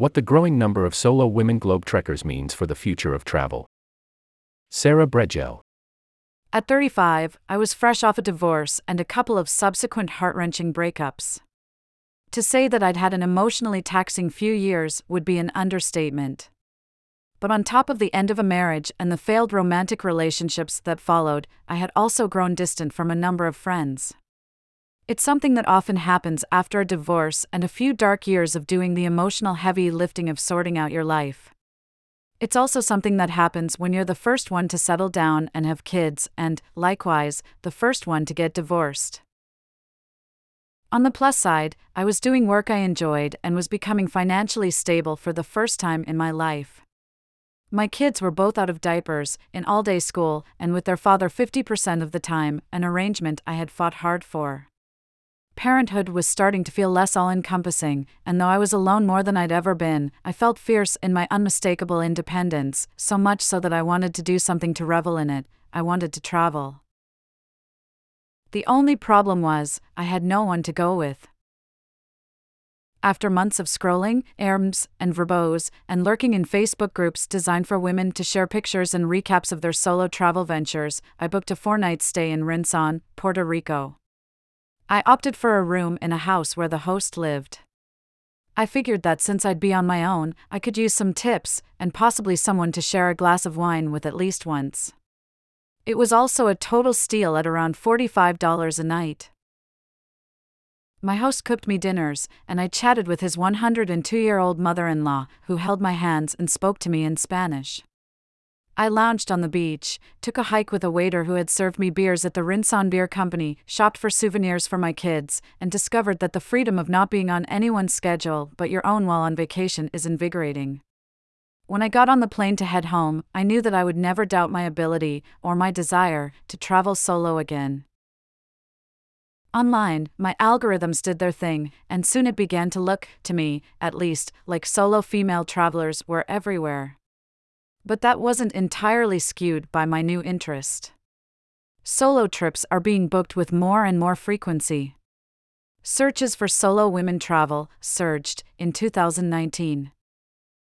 What the growing number of solo women globetrekkers means for the future of travel. Sarah Bregel. At 35, I was fresh off a divorce and a couple of subsequent heart wrenching breakups. To say that I'd had an emotionally taxing few years would be an understatement. But on top of the end of a marriage and the failed romantic relationships that followed, I had also grown distant from a number of friends. It's something that often happens after a divorce and a few dark years of doing the emotional heavy lifting of sorting out your life. It's also something that happens when you're the first one to settle down and have kids, and, likewise, the first one to get divorced. On the plus side, I was doing work I enjoyed and was becoming financially stable for the first time in my life. My kids were both out of diapers, in all day school, and with their father 50% of the time, an arrangement I had fought hard for parenthood was starting to feel less all encompassing, and though I was alone more than I'd ever been, I felt fierce in my unmistakable independence, so much so that I wanted to do something to revel in it, I wanted to travel. The only problem was, I had no one to go with. After months of scrolling, erms, and verbose, and lurking in Facebook groups designed for women to share pictures and recaps of their solo travel ventures, I booked a four night stay in Rincón, Puerto Rico. I opted for a room in a house where the host lived. I figured that since I'd be on my own, I could use some tips and possibly someone to share a glass of wine with at least once. It was also a total steal at around $45 a night. My host cooked me dinners, and I chatted with his 102 year old mother in law, who held my hands and spoke to me in Spanish. I lounged on the beach, took a hike with a waiter who had served me beers at the Rincón Beer Company, shopped for souvenirs for my kids, and discovered that the freedom of not being on anyone's schedule but your own while on vacation is invigorating. When I got on the plane to head home, I knew that I would never doubt my ability, or my desire, to travel solo again. Online, my algorithms did their thing, and soon it began to look, to me, at least, like solo female travelers were everywhere. But that wasn't entirely skewed by my new interest. Solo trips are being booked with more and more frequency. Searches for solo women travel surged in 2019.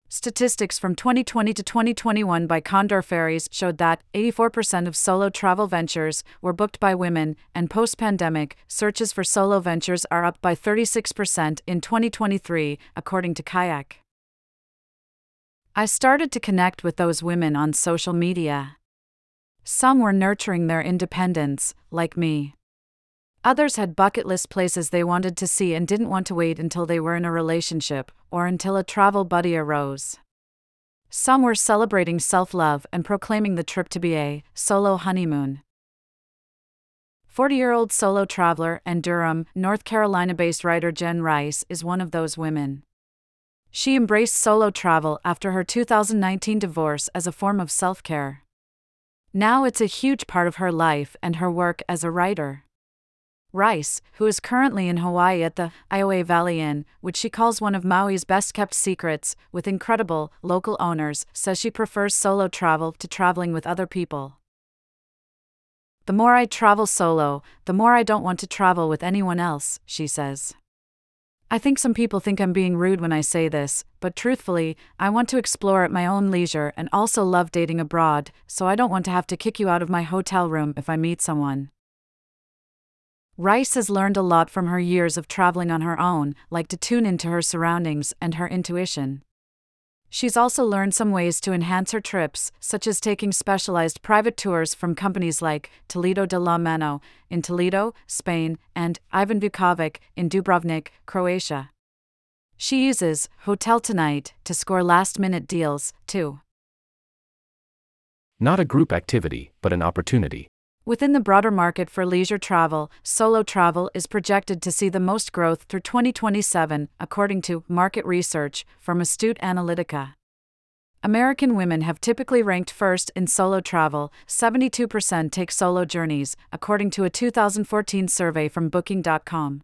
Statistics from 2020 to 2021 by Condor Ferries showed that 84% of solo travel ventures were booked by women, and post pandemic, searches for solo ventures are up by 36% in 2023, according to Kayak. I started to connect with those women on social media. Some were nurturing their independence, like me. Others had bucket list places they wanted to see and didn't want to wait until they were in a relationship or until a travel buddy arose. Some were celebrating self love and proclaiming the trip to be a solo honeymoon. 40 year old solo traveler and Durham, North Carolina based writer Jen Rice is one of those women. She embraced solo travel after her 2019 divorce as a form of self care. Now it's a huge part of her life and her work as a writer. Rice, who is currently in Hawaii at the Iao Valley Inn, which she calls one of Maui's best kept secrets, with incredible local owners, says she prefers solo travel to traveling with other people. The more I travel solo, the more I don't want to travel with anyone else, she says. I think some people think I'm being rude when I say this, but truthfully, I want to explore at my own leisure and also love dating abroad, so I don't want to have to kick you out of my hotel room if I meet someone. Rice has learned a lot from her years of traveling on her own, like to tune into her surroundings and her intuition. She's also learned some ways to enhance her trips, such as taking specialized private tours from companies like Toledo de la Mano in Toledo, Spain, and Ivan Vukovic in Dubrovnik, Croatia. She uses Hotel Tonight to score last minute deals, too. Not a group activity, but an opportunity. Within the broader market for leisure travel, solo travel is projected to see the most growth through 2027, according to market research from Astute Analytica. American women have typically ranked first in solo travel, 72% take solo journeys, according to a 2014 survey from Booking.com.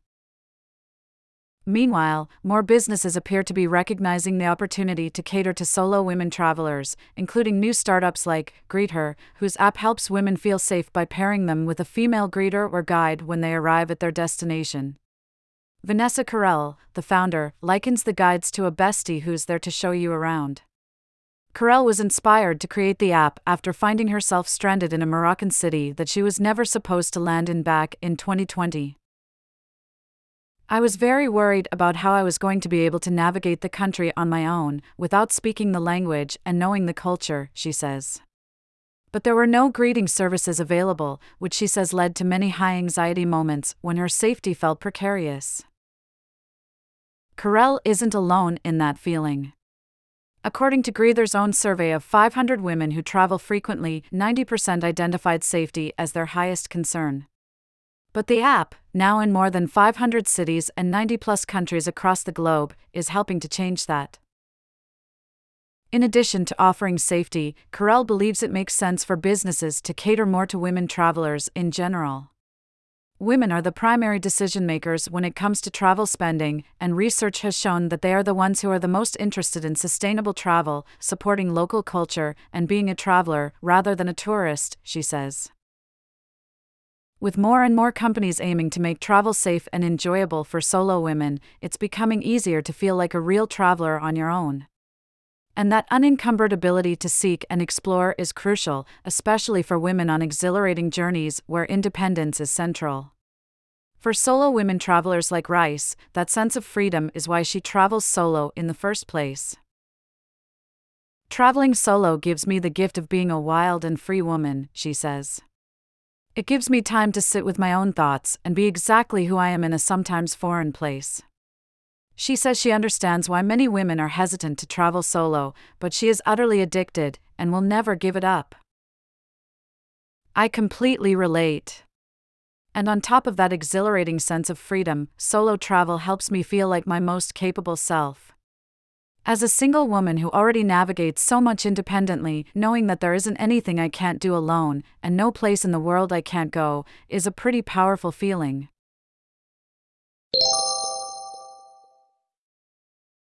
Meanwhile, more businesses appear to be recognizing the opportunity to cater to solo women travelers, including new startups like Greet Her, whose app helps women feel safe by pairing them with a female greeter or guide when they arrive at their destination. Vanessa Carell, the founder, likens the guides to a bestie who's there to show you around. Carell was inspired to create the app after finding herself stranded in a Moroccan city that she was never supposed to land in back in 2020. I was very worried about how I was going to be able to navigate the country on my own, without speaking the language and knowing the culture, she says. But there were no greeting services available, which she says led to many high anxiety moments when her safety felt precarious. Carell isn't alone in that feeling. According to GreetHer's own survey of 500 women who travel frequently, 90% identified safety as their highest concern. But the app, now in more than 500 cities and 90 plus countries across the globe, is helping to change that. In addition to offering safety, Carell believes it makes sense for businesses to cater more to women travelers in general. Women are the primary decision makers when it comes to travel spending, and research has shown that they are the ones who are the most interested in sustainable travel, supporting local culture, and being a traveler rather than a tourist, she says. With more and more companies aiming to make travel safe and enjoyable for solo women, it's becoming easier to feel like a real traveler on your own. And that unencumbered ability to seek and explore is crucial, especially for women on exhilarating journeys where independence is central. For solo women travelers like Rice, that sense of freedom is why she travels solo in the first place. Traveling solo gives me the gift of being a wild and free woman, she says. It gives me time to sit with my own thoughts and be exactly who I am in a sometimes foreign place. She says she understands why many women are hesitant to travel solo, but she is utterly addicted and will never give it up. I completely relate. And on top of that exhilarating sense of freedom, solo travel helps me feel like my most capable self. As a single woman who already navigates so much independently, knowing that there isn't anything I can't do alone, and no place in the world I can't go, is a pretty powerful feeling.